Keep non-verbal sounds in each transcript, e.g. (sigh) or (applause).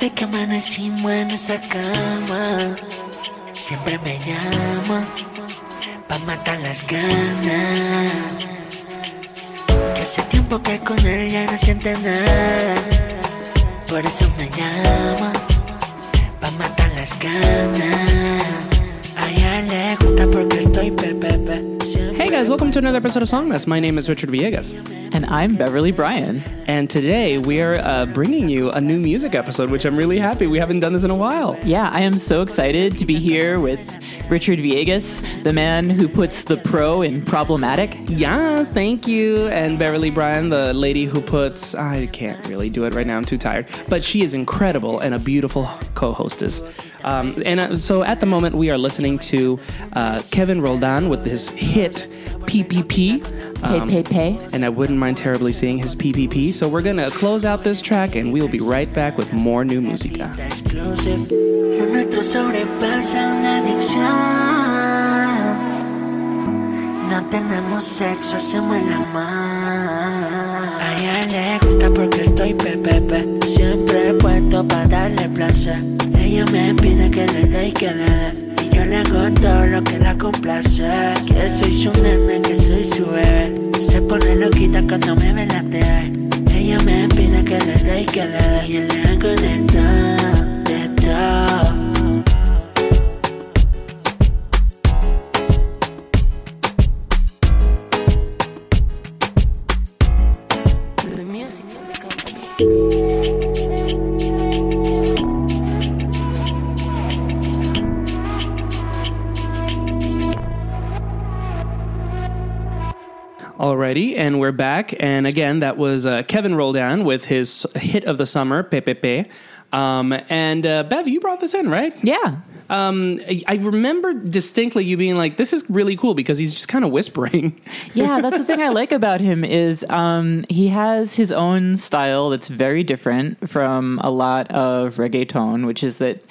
Desde que amanecimos en esa cama, siempre me llama pa' matar las ganas. Que hace tiempo que con él ya no siente nada, por eso me llama pa' matar las ganas. A ella le porque estoy pepepe. Hey guys, welcome to another episode of Songmas. My name is Richard Villegas, And I'm Beverly Bryan. and today we are uh, bringing you a new music episode, which I'm really happy. We haven't done this in a while. Yeah, I am so excited to be here with Richard Villegas, the man who puts the pro in problematic. Yes, thank you. And Beverly Bryan, the lady who puts, I can't really do it right now, I'm too tired, but she is incredible and a beautiful co hostess. Um, and uh, so at the moment, we are listening to uh, Kevin Roldan with his hit PPP. Um, pay, pay. and I wouldn't mind terribly seeing his PPP. So we're gonna close out this track, and we'll be right back with more new música. exclusive. Lo nuestro sobrepasa una adicción. No tenemos sexo, hacemos el amor. A ella le gusta porque estoy pepepe. Siempre puesto para darle placer. Ella me pide que le dé y que le dé. Yo le hago todo lo que la complace. Que soy su nena, que soy su bebé. Se pone loquita cuando me ve la TV. Ella me pide que le dé y que le dé. Y le hago de todo, de todo. Alrighty, and we're back. And again, that was uh, Kevin Roldan with his hit of the summer, PPP. Um, and uh, Bev, you brought this in, right? Yeah. Um, I I remember distinctly you being like, "This is really cool" because he's just kind of whispering. (laughs) Yeah, that's the thing I like about him is um, he has his own style that's very different from a lot of reggaeton, which is that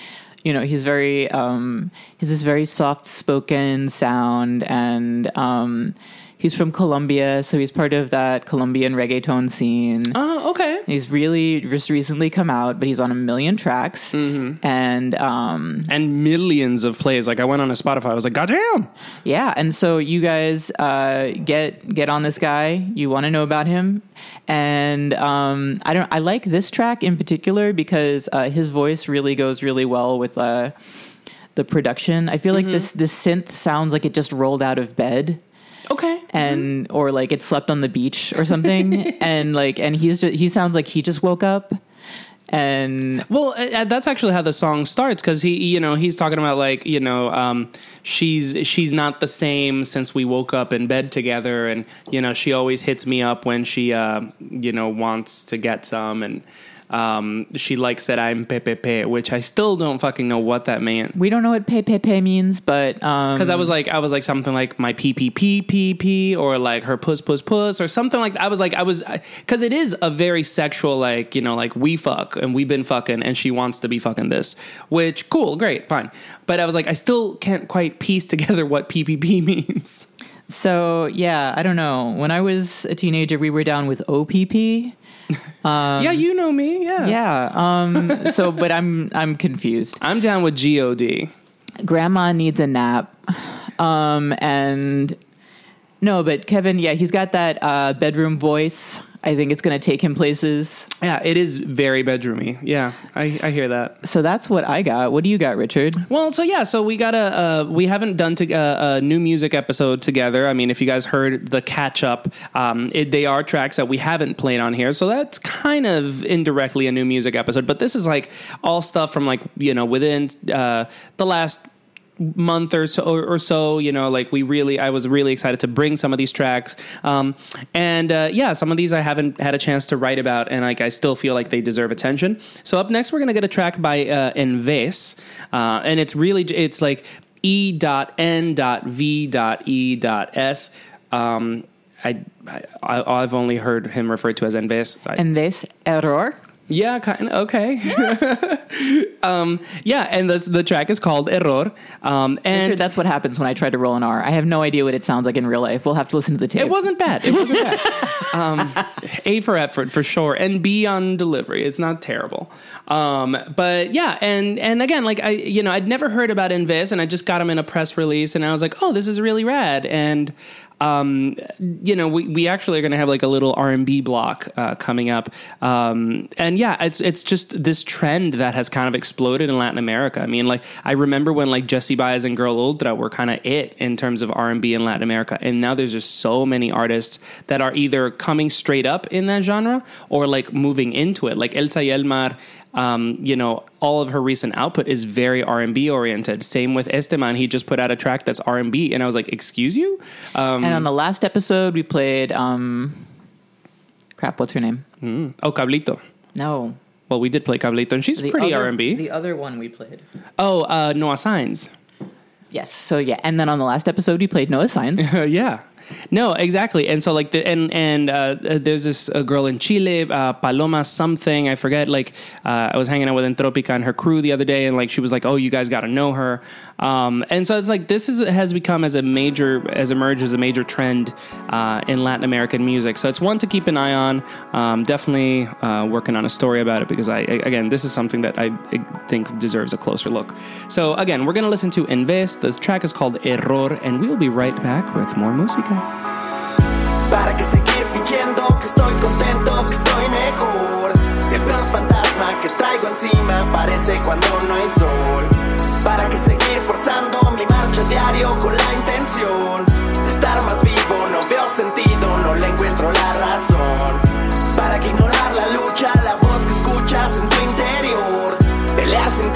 you know he's very um, he's this very soft spoken sound and um, he's from Colombia, so he's part of that Colombian reggaeton scene. Oh, okay. He's really just recently come out, but he's on a million tracks, and um, And millions of plays. Like I went on a Spotify, I was like, "God damn!" yeah. And so you guys uh, get get on this guy. You want to know about him, and um, I don't. I like this track in particular because uh, his voice really goes really well with uh, the production. I feel like this this synth sounds like it just rolled out of bed. Okay. and or like it slept on the beach or something. (laughs) And like and he's just, he sounds like he just woke up. And Well, uh, that's actually how the song starts because he, you know, he's talking about like, you know, um, she's she's not the same since we woke up in bed together, and you know, she always hits me up when she, uh, you know, wants to get some, and um, she likes that I'm pepepe, which I still don't fucking know what that meant. we don't know what pay means but um Because I was like, I was like something like my PPP or like her puss puss puss or something like. that. I was like, I was because it is a very sexual like you know like we fuck and we've been fucking and she wants to be fucking this, which cool, great, fine. But I was like, I still can't quite piece together what PPP (laughs) means. so yeah i don't know when i was a teenager we were down with opp yeah, you know me. Yeah, yeah um so but i'm i'm confused I'm down with God. grandma needs a nap um and no but kevin yeah he's got that uh bedroom voice i think it's gonna take him places Yeah, it is very bedroomy. Yeah, I, I hear that. so that's what i got what do you got richard Well, so yeah, so we got a uh, we haven't done to, uh, a new music episode together. I mean, if you guys heard the catch up, um, it, they are tracks that we haven't played on here, so that's kind of indirectly a new music episode. But this is like all stuff from like you know within uh, the last month or so or, so you know like we really i was really excited to bring some of these tracks. Um, and uh, yeah some of these i haven't had a chance to write about and like i still feel like they deserve attention. So up next we're gonna get a track by uh, Enves, uh, and it's really it's like e dot n dot v dot e dot s. Um, I, I i've only heard him referred to as Enves. I, this error Yeah, kind of. Okay. (laughs) um, yeah, and this, the track is called Error. Um, and that's what happens when I try to roll an R. I have no idea what it sounds like in real life. We'll have to listen to the tape. it wasn't bad. It wasn't bad. (laughs) Um, a for effort for sure, and B on delivery. It's not terrible. Um, but yeah, and and again, like I, you know, I'd never heard about Enves, and I just got him in a press release, and I was like, oh, this is really rad, and um, you know, we, we actually are going to have like a little R and B block uh, coming up, um, and yeah, it's it's just this trend that has kind of exploded in Latin America. I mean, like I remember when like Jesse Baez and Girl Ultra were kind of it in terms of R and B in Latin America, and now there's just so many artists that are either coming straight up in that genre or like moving into it, like Elsa y Elmar um, you know, all of her recent output is very R and B oriented. Same with Esteman; he just put out a track that's R and B, and I was like, "Excuse you." Um, and on the last episode, we played. um Crap, what's her name? mm, oh, Cablito. No, Well, we did play Cablito, and she's the pretty R and B. The other one we played. Oh, uh, Noah Signs. Yes. So yeah, and then on the last episode, we played Noah Signs. (laughs) Yeah. No, exactly. And so like the and and uh, there's this uh, girl in Chile, uh, Paloma something, I forget. Like uh, I was hanging out with Entropica and her crew the other day, and like she was like, "Oh, you guys got to know her." Um, and so it's like this is has become as a major as emerged as a major trend uh, in Latin American music. So it's one to keep an eye on. Um, definitely uh, working on a story about it because I again this is something that I, think deserves a closer look. So again, we're gonna listen to Enves. This track is called Error, and we will be right back with more música. ¿Para qué seguir fingiendo que que? Siempre un fantasma que traigo encima aparece cuando no hay sol. ¿Para mi con la intención de estar más vivo? No veo sentido, no le encuentro la razón. ¿Para que ignorar la lucha, la voz que escuchas en tu interior? Pelear sin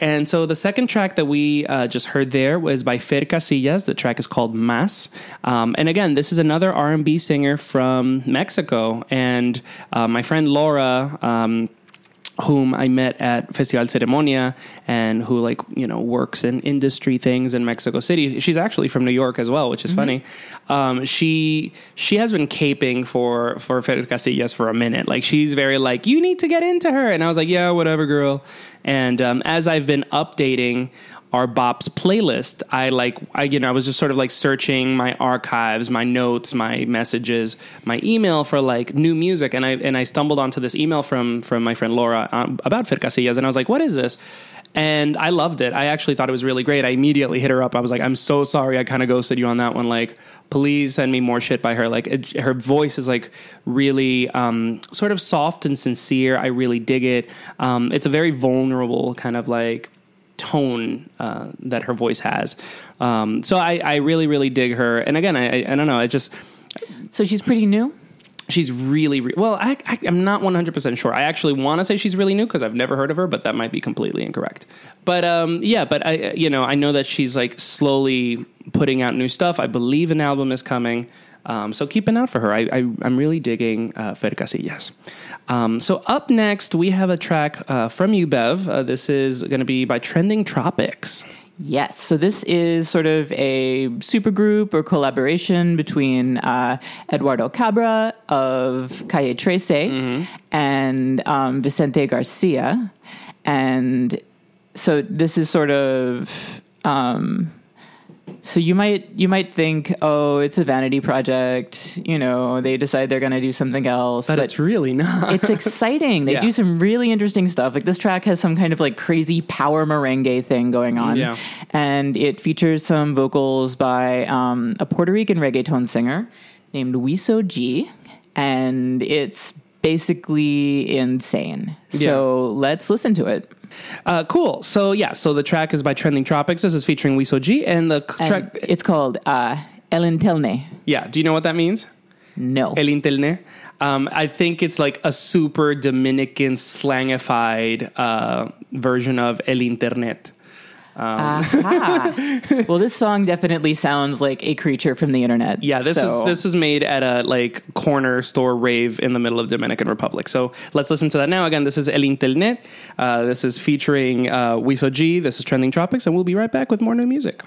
and. And so the second track that we uh, just heard there was by Fer Casillas. The track is called Mas. Um, and again, this is another R&B singer from Mexico. And uh, my friend Laura... Um, whom I met at Festival Ceremonia and who like you know works in industry things in Mexico City. She's actually from New York as well, which is funny. Um, she she has been caping for for Fer Casillas for a minute. Like she's very like you need to get into her, and I was like yeah whatever girl. And um, as I've been updating our Bops playlist, I like I you know I was just sort of like searching my archives, my notes, my messages, my email for like new music, and I and I stumbled onto this email from from my friend Laura um, about Fer Casillas, and I was like, what is this? And I loved it. I actually thought it was really great. I immediately hit her up. I was like, I'm so sorry. I kind of ghosted you on that one. Like, please send me more shit by her. Like, it, her voice is like really um, sort of soft and sincere. I really dig it. Um, it's a very vulnerable kind of like tone uh, that her voice has. Um, so I, I really, really dig her. And again, I, I, I don't know. I just So she's pretty new. she's really re- well. I, I, I'm not 100 percent sure. I actually want to say she's really new because I've never heard of her, but that might be completely incorrect. But um, yeah, but I you know I know that she's like slowly putting out new stuff. I believe an album is coming. Um, so keep an eye out for her. I, I, I'm really digging uh, Fer Casillas. Um, so up next, we have a track uh, from you, Bev. Uh, this is going to be by Trending Tropics. Yes, so this is sort of a supergroup or collaboration between uh, Eduardo Cabra of Calle Trece mm-hmm. and um, Vicente Garcia, and so this is sort of. Um, so you might you might think, oh, it's a vanity project. You know, they decide they're going to do something else, but, but, it's really not. it's exciting. They (laughs) yeah. do some really interesting stuff. Like this track has some kind of like crazy power merengue thing going on, yeah. and it features some vocals by um, a Puerto Rican reggaeton singer named Wiso G, and it's basically insane. So yeah. let's listen to it. Uh, cool. So yeah, so the track is by Trending Tropics. This is featuring Wiso G, and the and track it's called uh, El Intelne. Yeah. Do you know what that means? No. El Intelne. Um, I think it's like a super Dominican slangified uh, version of El Internet. Um, (laughs) well, this song definitely sounds like a creature from the internet. Yeah, this so. was this was made at a like corner store rave in the middle of Dominican Republic. So let's listen to that now. Again, this is El Internet. Uh, this is featuring uh, Wiso G. This is Trending Tropics, and we'll be right back with more new music.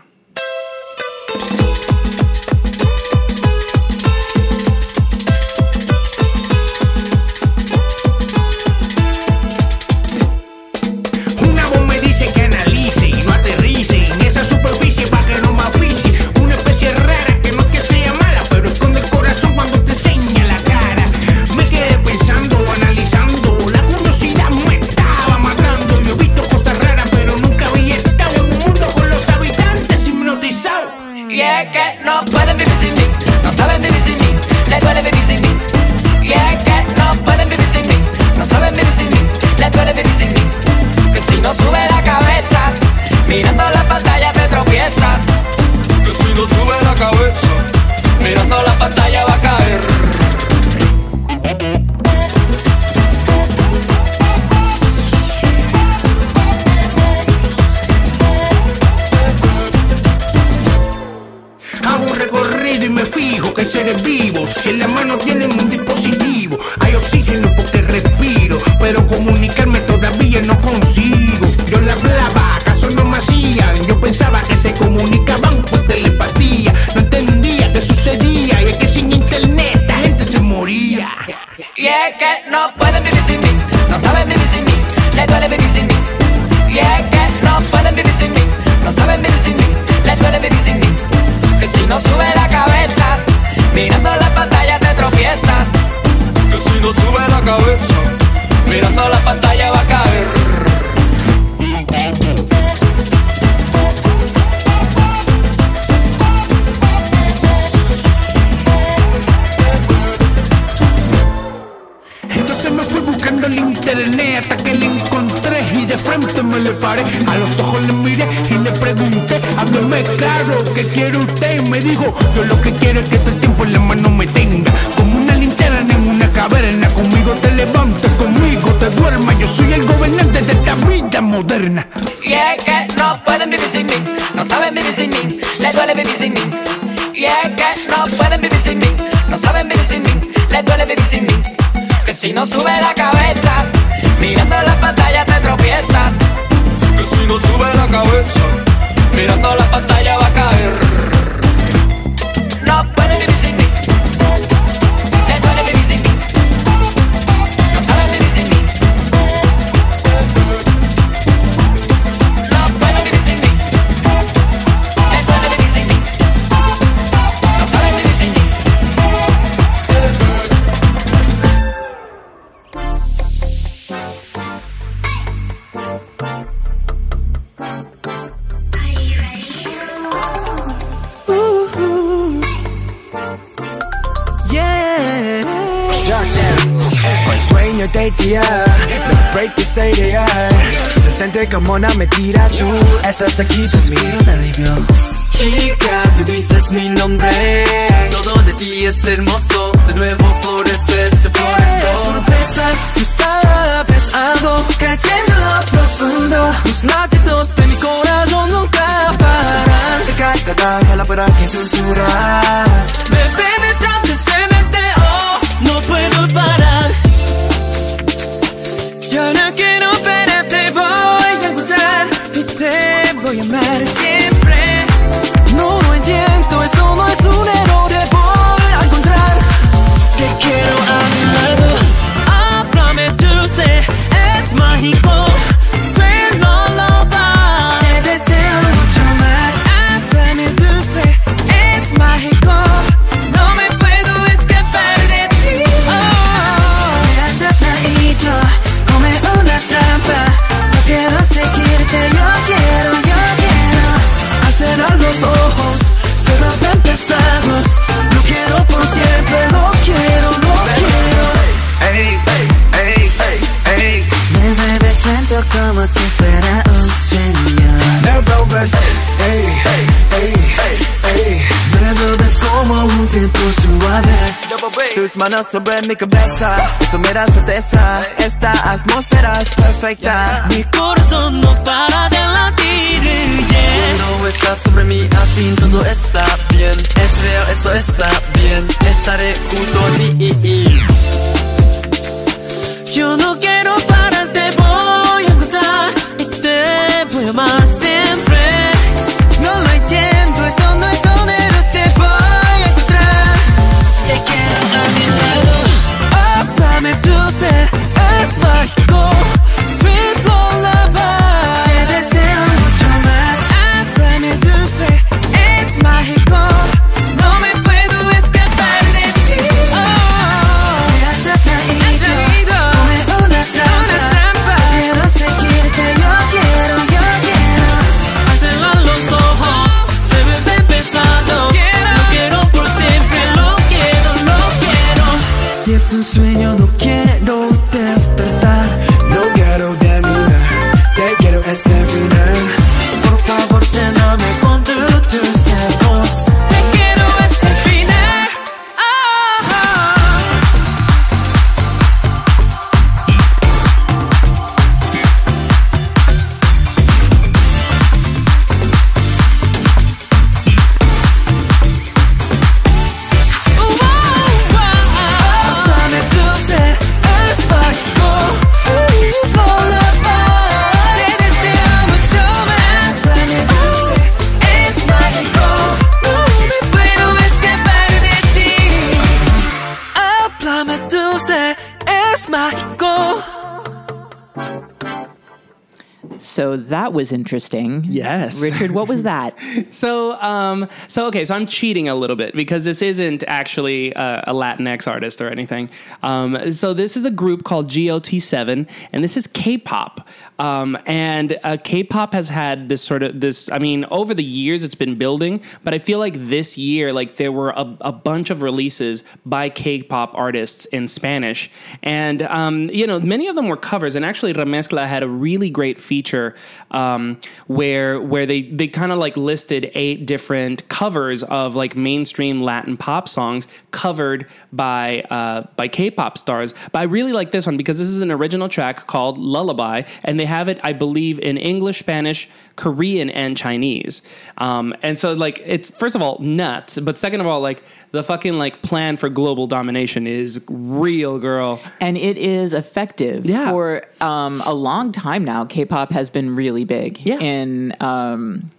mamona me tira tú. Estás aquí Manos sobre mi cabeza, eso me da certeza. Esta atmósfera es perfecta. Mi corazón no para de latir, yeah. Cuando estás sobre mí, al fin todo está bien. Es real, eso está bien. Estaré junto a ti. Interesting. Yes. Richard, what was that? (laughs) So, um, so okay, so I'm cheating a little bit because this isn't actually uh, a Latinx artist or anything. Um, so this is a group called GOT7, and this is K-pop. Um, and uh, K-pop has had this sort of this. I mean, over the years, it's been building, but I feel like this year, like there were a, a bunch of releases by K-pop artists in Spanish, and um, you know, many of them were covers. And actually, Remezcla had a really great feature um, where where they they kind of like listed eight different covers of like mainstream Latin pop songs covered by uh, by K-pop stars. But I really like this one because this is an original track called Lullaby, and they have it, I believe, in English, Spanish, Korean, and Chinese. Um, and so like it's first of all nuts, but second of all like the fucking like plan for global domination is real, girl. and it is effective Yeah. for um, a long time now. K-pop has been really big Yeah. in um,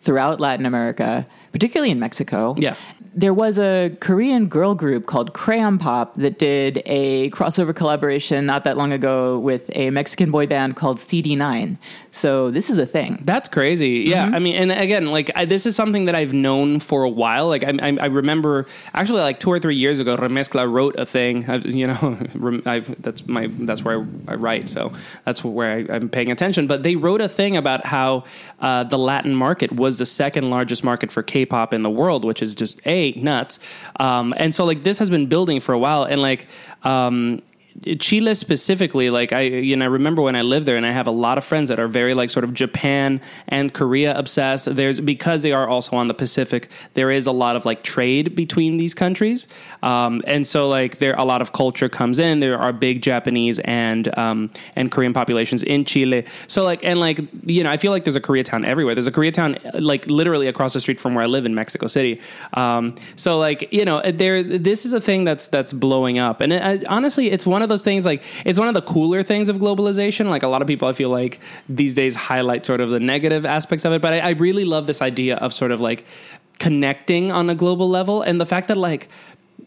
throughout Latin America, particularly in Mexico. Yeah. There was a Korean girl group called Crayon Pop that did a crossover collaboration not that long ago with a Mexican boy band called CD9. So this is a thing. That's crazy. Yeah, Mm-hmm. I mean, and again, like I, this is something that I've known for a while. Like I, I, I remember actually like two or three years ago, Remezcla wrote a thing. I, you know, (laughs) I've, that's my that's where I, I write, so that's where I, I'm paying attention. But they wrote a thing about how uh, the Latin market was the second largest market for K-pop in the world, which is just a nuts. Um, and so like this has been building for a while, and like. Um, Chile specifically, like I, you know, I remember when I lived there, and I have a lot of friends that are very like sort of Japan and Korea obsessed. There's because they are also on the Pacific. There is a lot of like trade between these countries, um, and so like there a lot of culture comes in. There are big Japanese and um, and Korean populations in Chile. So like and like you know, I feel like there's a Koreatown everywhere. There's a Koreatown like literally across the street from where I live in Mexico City. Um, so like you know, there this is a thing that's that's blowing up, and it, I, honestly, it's one of those things like it's one of the cooler things of globalization. Like a lot of people, I feel like these days highlight sort of the negative aspects of it, but I, I really love this idea of sort of like connecting on a global level, and the fact that like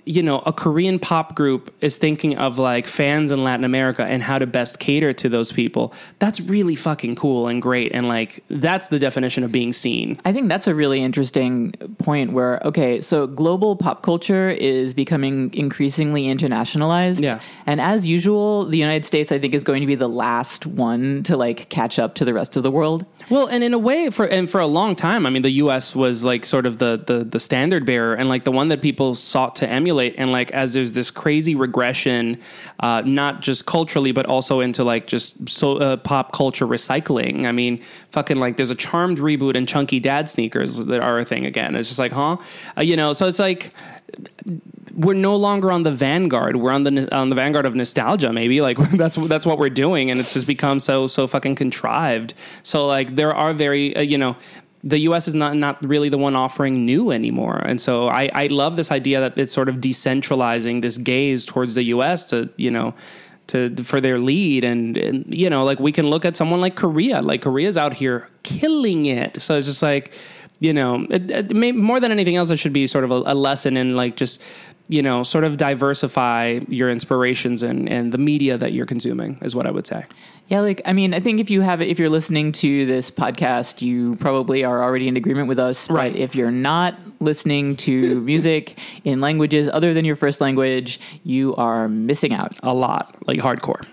you know, a Korean pop group is thinking of like fans in Latin America and how to best cater to those people. That's really fucking cool and great. And like, that's the definition of being seen. I think that's a really interesting point where, okay, so global pop culture is becoming increasingly internationalized. Yeah. And as usual, the United States, I think, is going to be the last one to like catch up to the rest of the world. Well, and in a way, for and for a long time, I mean, the U.S. was like sort of the the, the standard bearer and like the one that people sought to emulate And like as there's this crazy regression, uh, not just culturally, but also into like just so uh, pop culture recycling. I mean, fucking like there's a Charmed reboot and Chunky Dad sneakers that are a thing again. It's just like, huh? Uh, you know, so it's like we're no longer on the vanguard. We're on the on the vanguard of nostalgia. Maybe like (laughs) that's that's what we're doing, and it's just become so so fucking contrived. So like there are very uh, you know. The U.S. is not not really the one offering new anymore, and so I, I love this idea that it's sort of decentralizing this gaze towards the U.S. to you know to for their lead and, and you know like we can look at someone like Korea like Korea's out here killing it so it's just like you know it, it may, more than anything else it should be sort of a, a lesson in like just you know sort of diversify your inspirations and and the media that you're consuming is what I would say Yeah, like I mean, I think if you have if you're listening to this podcast, you probably are already in agreement with us. Right. But if you're not listening to (laughs) music in languages other than your first language, you are missing out. a lot, like hardcore.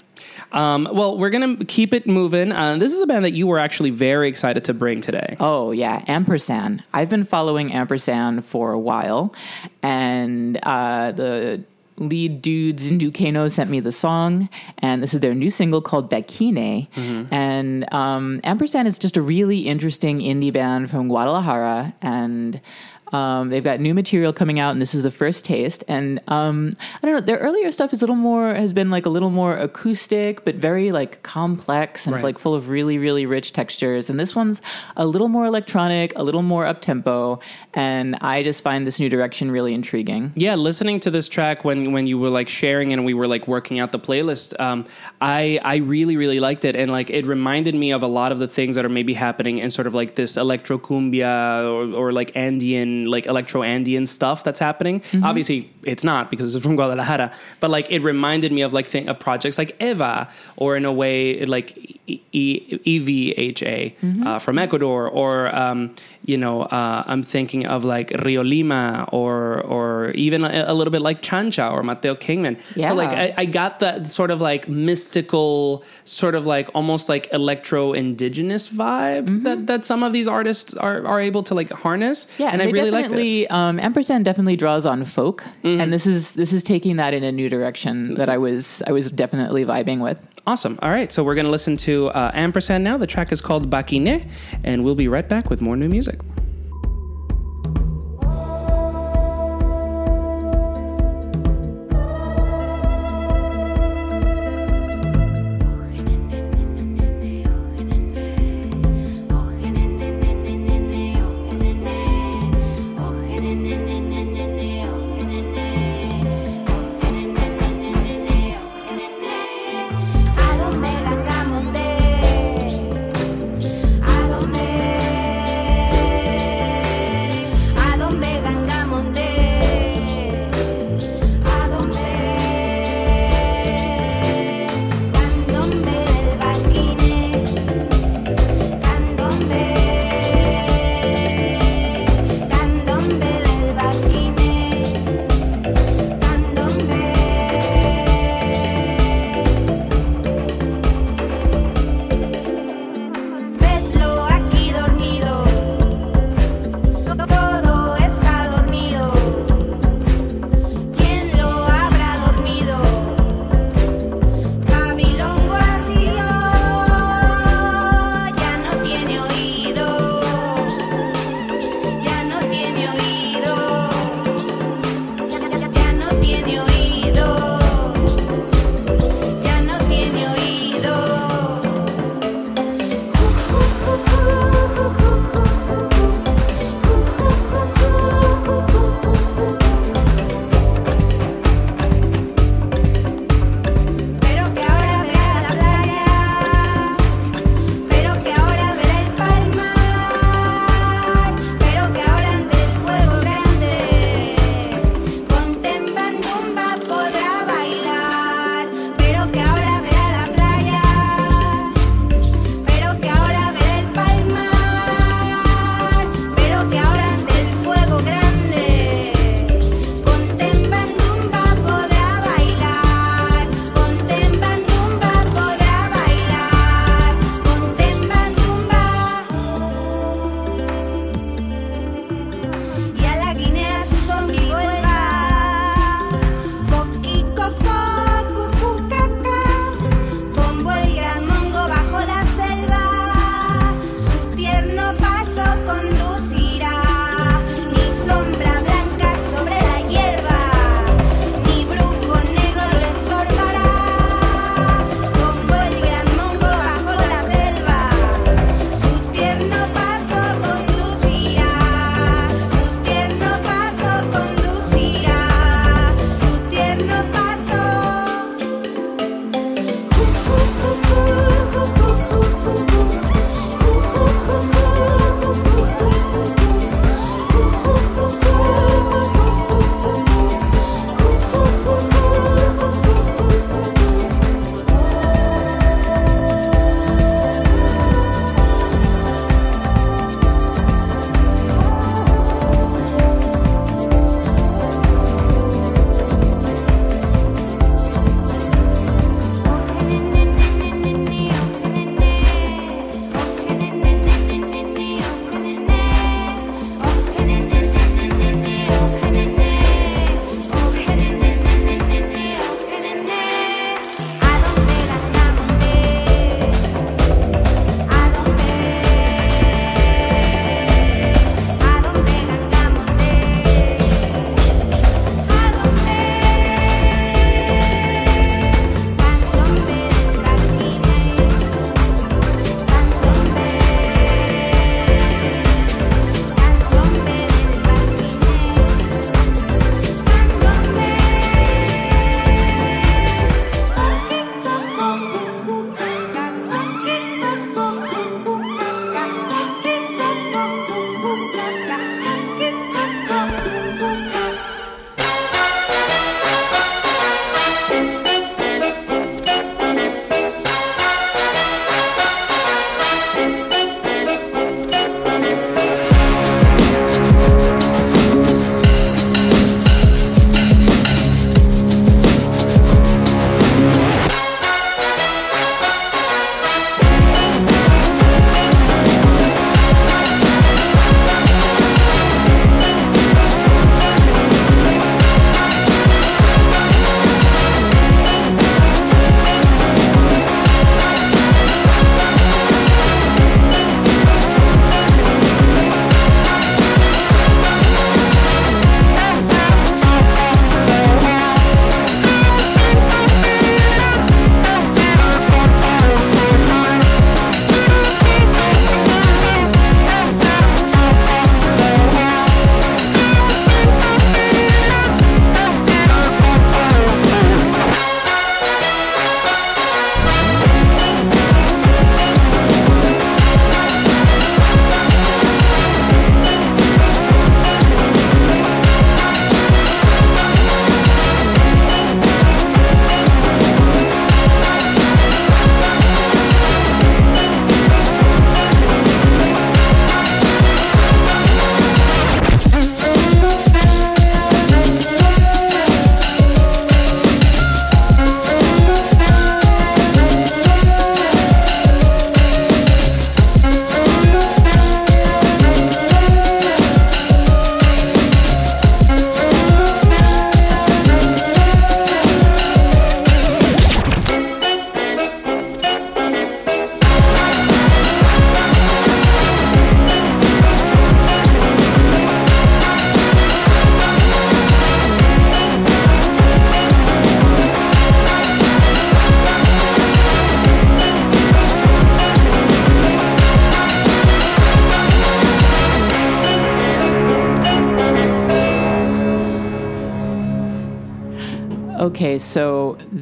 Um, well, we're gonna keep it moving. Uh, this is a band that you were actually very excited to bring today. Oh yeah, Ampersand. I've been following Ampersand for a while, and uh, the lead dude Zindu Cano sent me the song, and this is their new single called Dakine. And um, Ampersand is just a really interesting indie band from Guadalajara, and um, they've got new material coming out, and this is the first taste. And um, I don't know, their earlier stuff is a little more has been like a little more acoustic, but very like complex and Right. like full of really really rich textures. And this one's a little more electronic, a little more up tempo, and I just find this new direction really intriguing. Yeah, listening to this track when when you were like sharing and we were like working out the playlist, um, I I really really liked it and like it reminded me of a lot of the things that are maybe happening in sort of like this electro cumbia or, or like Andean like electro Andean stuff that's happening. Obviously, it's not because it's from Guadalajara, but like it reminded me of like thing, of projects like Eva or in a way like EVHA uh, from Ecuador or um, you know uh, I'm thinking of like Rio Lima or or even a, a little bit like Chancha or Mateo Kingman. Yeah. So like I, I got that sort of like mystical, sort of like almost like electro indigenous vibe that, that some of these artists are, are able to like harness. Yeah, and I really liked it. um, ampersand definitely draws on folk, and this is this is taking that in a new direction that I was I was definitely vibing with. Awesome. All right, so we're going to listen to uh, Ampersand now. The track is called Dakine, and we'll be right back with more new music.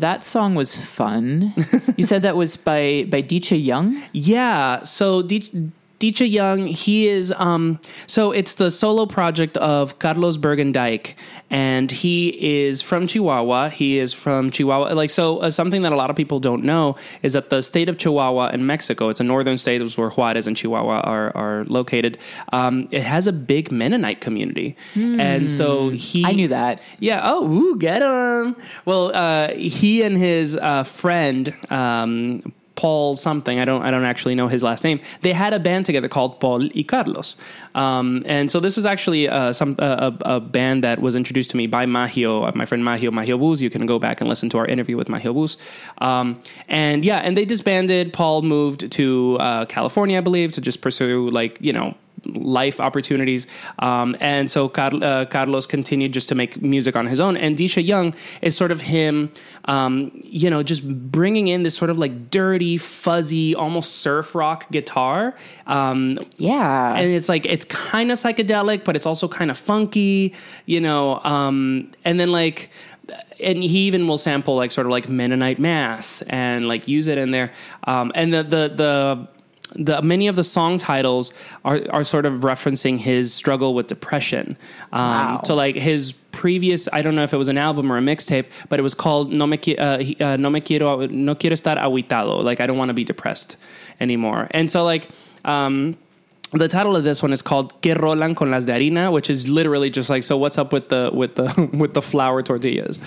That song was fun. you said that was by by Dicha Young. Yeah. So D- Dicha Young, he is um so it's the solo project of Carlos Bergendijk and he is from Chihuahua. He is from Chihuahua. Like so uh, something that a lot of people don't know is that the state of Chihuahua in Mexico, it's a northern state it's where Juarez and Chihuahua are are located. Um, it has a big Mennonite community. And so he. I knew that. yeah. Oh, ooh, get him. Well, uh, he and his uh, friend um, Paul something. I don't. I don't actually know his last name. They had a band together called Paul y Carlos. Um, and so this was actually uh, some uh, a, a band that was introduced to me by Mahio, uh, my friend Mahio Mahio Booz. You can go back and listen to our interview with Mahio Booz. Um, and yeah, and they disbanded. Paul moved to uh, California, I believe, to just pursue like you know life opportunities. Um, and so Car- uh, Carlos continued just to make music on his own. And Disha Young is sort of him, um, you know, just bringing in this sort of like dirty, fuzzy, almost surf rock guitar. Um, Yeah. and it's like it's kind of psychedelic, but it's also kind of funky, you know. Um, and then like, and he even will sample like sort of like Mennonite mass and like use it in there. Um, and the the the the many of the song titles are are sort of referencing his struggle with depression. Um, Wow. So like his previous, I don't know if it was an album or a mixtape, but it was called No me, qui- uh, uh, no me quiero no quiero estar aguitado. Like I don't want to be depressed anymore. And so like. Um, the title of this one is called "Que rolan con las de harina," which is literally just like, so what's up with the with the (laughs) with the flour tortillas?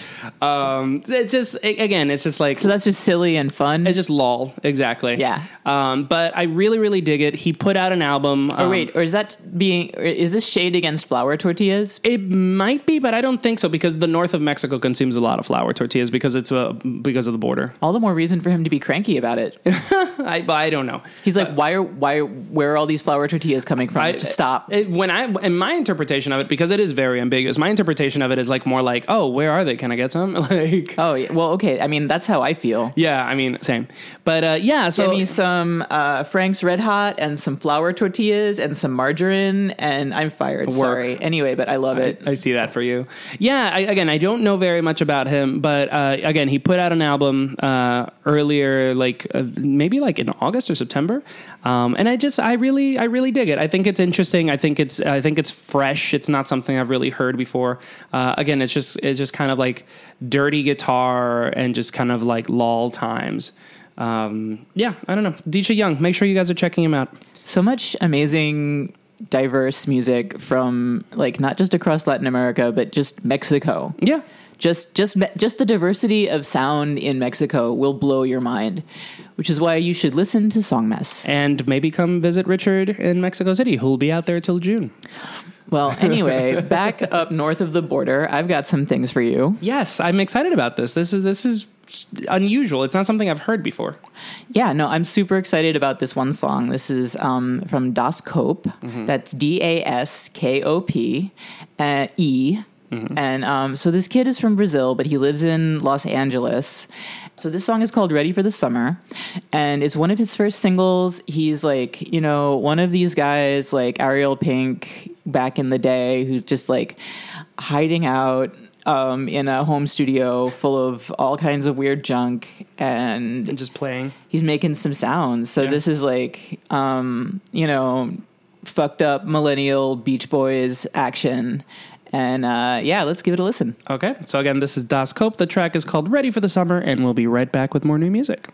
Um, it's just a- again, it's just like so that's just silly and fun. it's just lol, exactly. Yeah. Um, but I really, really dig it. He put out an album. oh um, wait, or is that being? Is this shade against flour tortillas? It might be, but I don't think so because the north of Mexico consumes a lot of flour tortillas because it's uh, because of the border. All the more reason for him to be cranky about it. (laughs) I, I don't know. He's like, why are why where are all these flour tortillas coming from? I, Just stop. It, when I in my interpretation of it, because it is very ambiguous. My interpretation of it is like more like, oh, where are they? Can I get some? (laughs) like, oh yeah, well, okay. I mean, that's how I feel. yeah. I mean, same. But uh, yeah. So Give me some uh, Frank's Red Hot and some flour tortillas and some margarine, and I'm fired. Sorry. Anyway, but I love it. I see that for you. Yeah, I, again, I don't know very much about him, but uh, again, he put out an album uh, earlier, like uh, maybe like in August or September, um, and I just, I really, I really dig it. I think it's interesting. I think it's, I think it's fresh. It's not something I've really heard before. Uh, again, it's just, it's just kind of like dirty guitar and just kind of like lull times. Um, yeah, I don't know. DJ Young, make sure you guys are checking him out. so much amazing diverse music from like not just across Latin America but just Mexico. Yeah. Just just just the diversity of sound in Mexico will blow your mind, which is why you should listen to Song Mess. And maybe come visit Richard in Mexico City, who'll be out there till June. Well, anyway, (laughs) back up north of the border, I've got some things for you. Yes, I'm excited about this. This is this is unusual. It's not something I've heard before. Yeah, no, I'm super excited about this one song. This is um, from Daskope. That's D A S K O P uh, E. And um, so this kid is from Brazil, but he lives in Los Angeles. So this song is called Ready for the Summer. And it's one of his first singles. He's like, you know, one of these guys like Ariel Pink back in the day who's just like hiding out um, in a home studio full of all kinds of weird junk and And just playing. he's making some sounds. So Yeah. this is like, um, you know, fucked up millennial Beach Boys action. And uh, yeah, let's give it a listen. Okay. So again, this is Daskope. The track is called Ready for the Summer, and we'll be right back with more new music.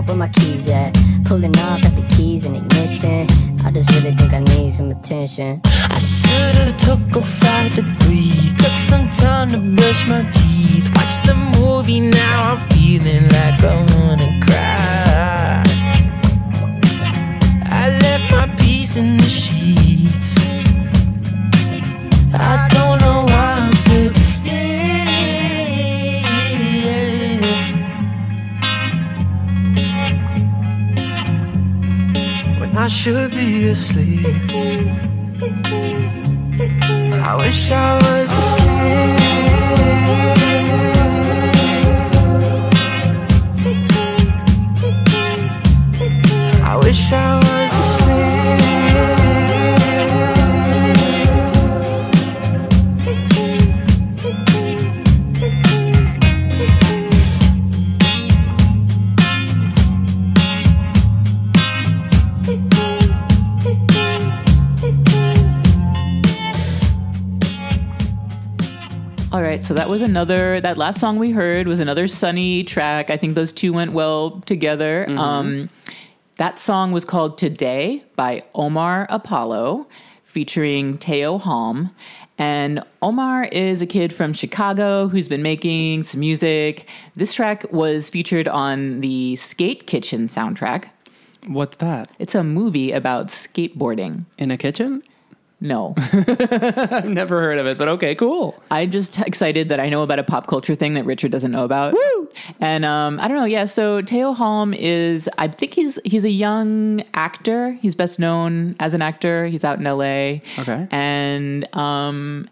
out, where my keys at? Pulling off at the keys and ignition. I just really think I need some attention. I should've took a fight to breathe, took some time to brush my teeth, watched the movie. Now I'm feeling like I wanna cry. I left my peace in the sheets. I don't know why I'm so. should be asleep. I wish I was asleep. So that was another. That last song we heard was another sunny track. I think those two went well together. Um, that song was called "Today" by Omar Apollo, featuring Teo Halm. And Omar is a kid from Chicago who's been making some music. This track was featured on the Skate Kitchen soundtrack. What's that? It's a movie about skateboarding. In a kitchen? No. (laughs) I've never heard of it, but okay, cool. I'm just excited that I know about a pop culture thing that Richard doesn't know about. Woo! And um, I don't know. Yeah. So Teo Halm is. I think he's he's a young actor. He's best known as an actor. He's out in L.A. Okay. And um,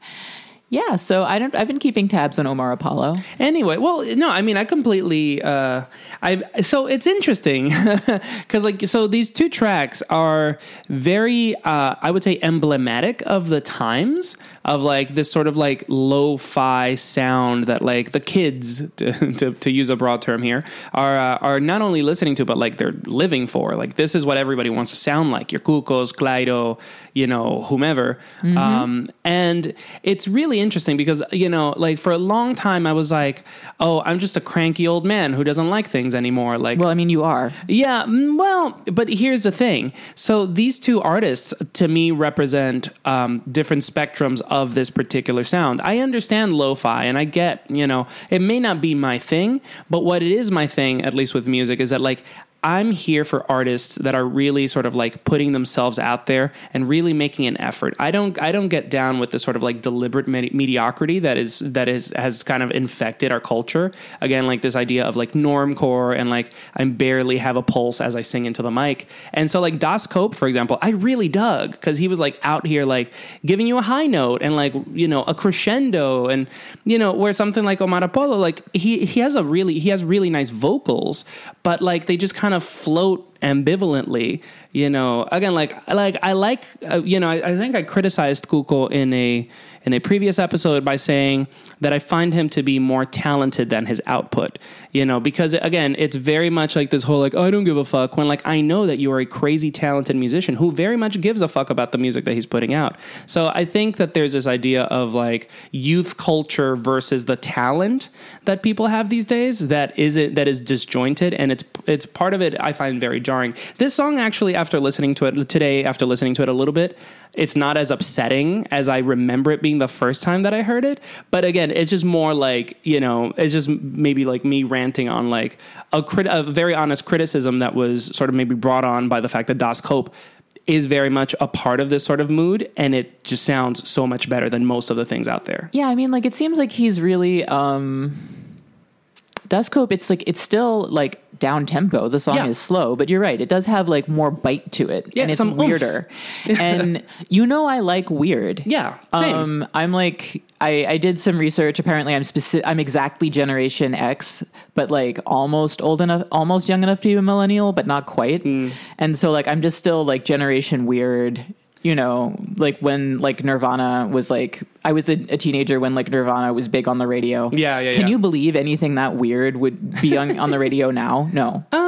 yeah. So I don't. I've been keeping tabs on Omar Apollo. Anyway, well, no, I mean, I completely. Uh, I so it's interesting (laughs) because like so these two tracks are very, uh, I would say, emblematic of the times of like this sort of like lo-fi sound that like the kids, (laughs) to, to, to use a broad term here, are uh, are not only listening to but like they're living for. Like this is what everybody wants to sound like. Your Cucos, Clairo, you know, whomever. Um, and it's really interesting because you know, like for a long time, I was like, oh, I'm just a cranky old man who doesn't like things anymore. Like, Well, I mean, you are. yeah, mm, well, but here's the thing. So these two artists to me represent um, different spectrums of this particular sound. I understand lo-fi and I get, you know, it may not be my thing, but what it is my thing, at least with music, is that like I'm here for artists that are really sort of like putting themselves out there and really making an effort. I don't I don't get down with the sort of like deliberate medi- mediocrity that is that is has kind of infected our culture. Again, like this idea of like normcore and like I barely have a pulse as I sing into the mic. And so like Daskope, for example, I really dug because he was like out here like giving you a high note and like you know a crescendo and you know where something like Omar Apollo like he he has a really he has really nice vocals, but like they just kind of float ambivalently you know again like like i like uh, you know I, I think i criticized Cuco in a in a previous episode by saying that i find him to be more talented than his output you know because again it's very much like this whole like i don't give a fuck when like i know that you are a crazy talented musician who very much gives a fuck about the music that he's putting out. So i think that there's this idea of like youth culture versus the talent that people have these days that isn't that is disjointed and it's it's part of it i find very jarring. This song actually after listening to it today after listening to it a little bit it's not as upsetting as i remember it being the first time that i heard it. But again it's just more like you know it's just maybe like me ranting on like a, crit- a very honest criticism that was sort of maybe brought on by the fact that Daskope is very much a part of this sort of mood and it just sounds so much better than most of the things out there. Yeah, I mean, like it seems like he's really um Daskope, it's like it's still like down tempo. The song Yeah. is slow, but you're right. It does have like more bite to it, Yeah, and it's weirder. (laughs) and you know, I like weird. Yeah, same. Um, I'm like I, I did some research. Apparently, I'm specific. I'm exactly Generation X, but like almost old enough, almost young enough to be a millennial, but not quite. Mm. And so, like, I'm just still like Generation Weird. You know, like when like Nirvana was like I was a, a teenager when like Nirvana was big on the radio. Yeah, yeah, Can yeah. you believe anything that weird would be on, on the radio now? No. (laughs) Um,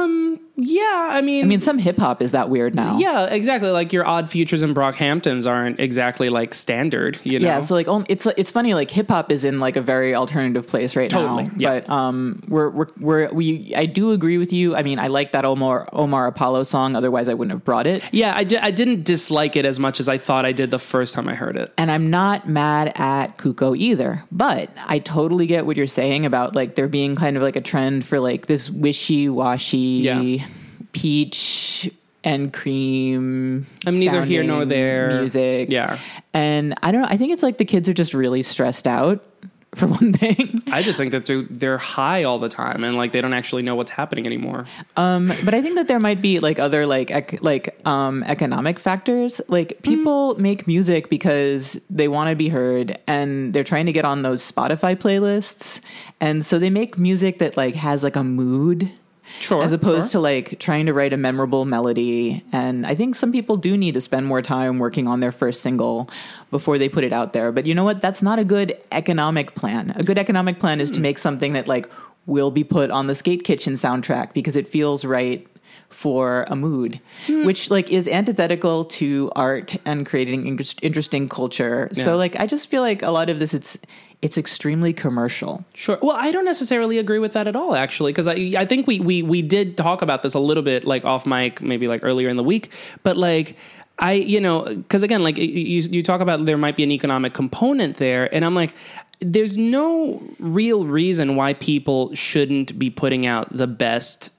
yeah i mean I mean, some hip hop is that weird now. Yeah, exactly. Like your odd futures and Brockhamptons aren't exactly like standard, you know. Yeah, so like it's it's funny like hip hop is in like a very alternative place right Totally, now. yeah. But um we're we're we're we I do agree with you. I mean, I like that Omar Omar Apollo song otherwise I wouldn't have brought it. yeah, I, di- I didn't dislike it as much as I thought I did the first time I heard it. And I'm not mad at Cuco either. But I totally get what you're saying about like there being kind of like a trend for like this wishy-washy Yeah. Peach and cream I'm neither here nor there. music. Yeah. And I don't know, I think it's like the kids are just really stressed out (laughs) for one thing. I just think that they're, they're high all the time and like they don't actually know what's happening anymore. Um, but I think that there might be like other like ec- like um, economic factors. Like people make music because they want to be heard, and they're trying to get on those Spotify playlists, and so they make music that like has like a mood. Sure, As opposed sure. to like trying to write a memorable melody. And I think some people do need to spend more time working on their first single before they put it out there. But you know what? That's not a good economic plan. A good economic plan is to hmm. make something that like will be put on the Skate Kitchen soundtrack because it feels right for a mood, hmm. which like is antithetical to art and creating interest, interesting culture. So like I just feel like a lot of this it's it's extremely commercial. Sure. Well, I don't necessarily agree with that at all, actually, because I I think we we we did talk about this a little bit, like off mic, maybe like earlier in the week, but like. I, you know, because again, like you, you talk about there might be an economic component there, and I'm like, there's no real reason why people shouldn't be putting out the best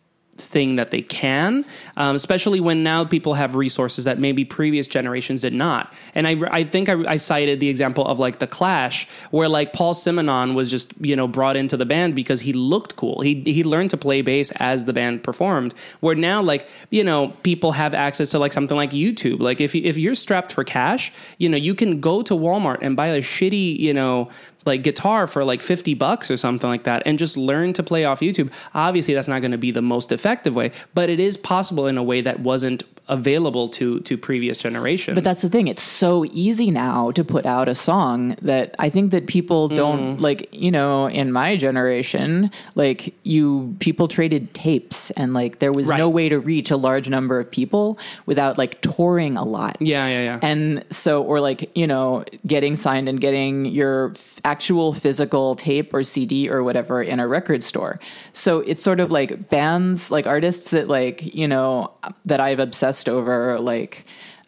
thing that they can, um, especially when now people have resources that maybe previous generations did not. And I, I think I, I cited the example of like the Clash, where like Paul Simonon was just you know brought into the band because he looked cool. He he learned to play bass as the band performed. Where now like you know people have access to like something like YouTube. Like if if you're strapped for cash, you know you can go to Walmart and buy a shitty you know like guitar for like 50 bucks or something like that and just learn to play off YouTube. Obviously that's not going to be the most effective way, but it is possible in a way that wasn't available to to previous generations. But that's the thing; it's so easy now to put out a song that I think that people Mm. don't like. You know, in my generation, like you, people traded tapes, and like there was Right. no way to reach a large number of people without like touring a lot. yeah, yeah, yeah. And so, or like, you know, getting signed and getting your actual physical tape or CD or whatever in a record store. So it's sort of like bands, like artists that, like, you know, that I've obsessed over, like,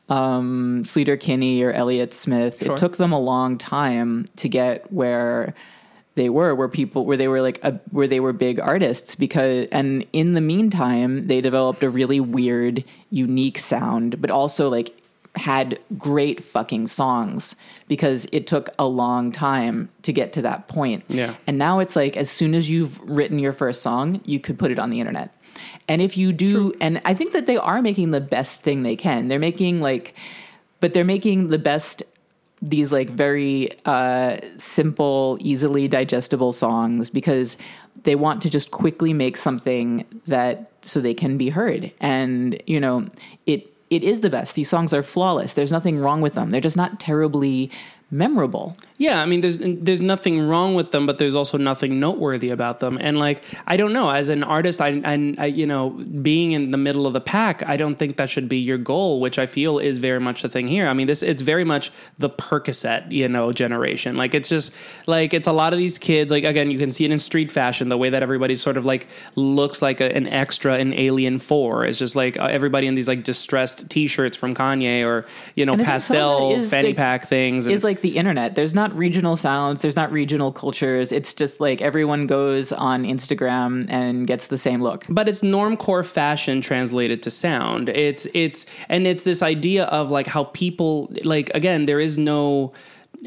um, Sleater Kinney or Elliott Smith. Sure. It took them a long time to get where they were where people where they were like a, where they were big artists because and in the meantime they developed a really weird unique sound but also like had great fucking songs because it took a long time to get to that point Yeah. and now it's like as soon as you've written your first song you could put it on the internet and if you do and i think that they are making the best thing they can they're making like but they're making the best these like very uh, simple, easily digestible songs because they want to just quickly make something that so they can be heard. And you know, it it is the best. These songs are flawless. There's nothing wrong with them. They're just not terribly memorable. Yeah, I mean, there's there's nothing wrong with them, but there's also nothing noteworthy about them. And like, I don't know, as an artist, I, I, I you know, being in the middle of the pack, I don't think that should be your goal, which I feel is very much the thing here. I mean, this it's very much the Percocet, you know, generation. Like, it's just like it's a lot of these kids. Like, again, you can see it in street fashion, the way that everybody sort of like looks like a, an extra in Alien Four. It's just like uh, everybody in these like distressed T-shirts from Kanye or you know And I think some of pastel fanny like- pack things. and- Is like the internet. There's not regional sounds. There's not regional cultures. It's just like everyone goes on Instagram and gets the same look. but it's normcore fashion translated to sound it's it's and it's this idea of like how people like again there is no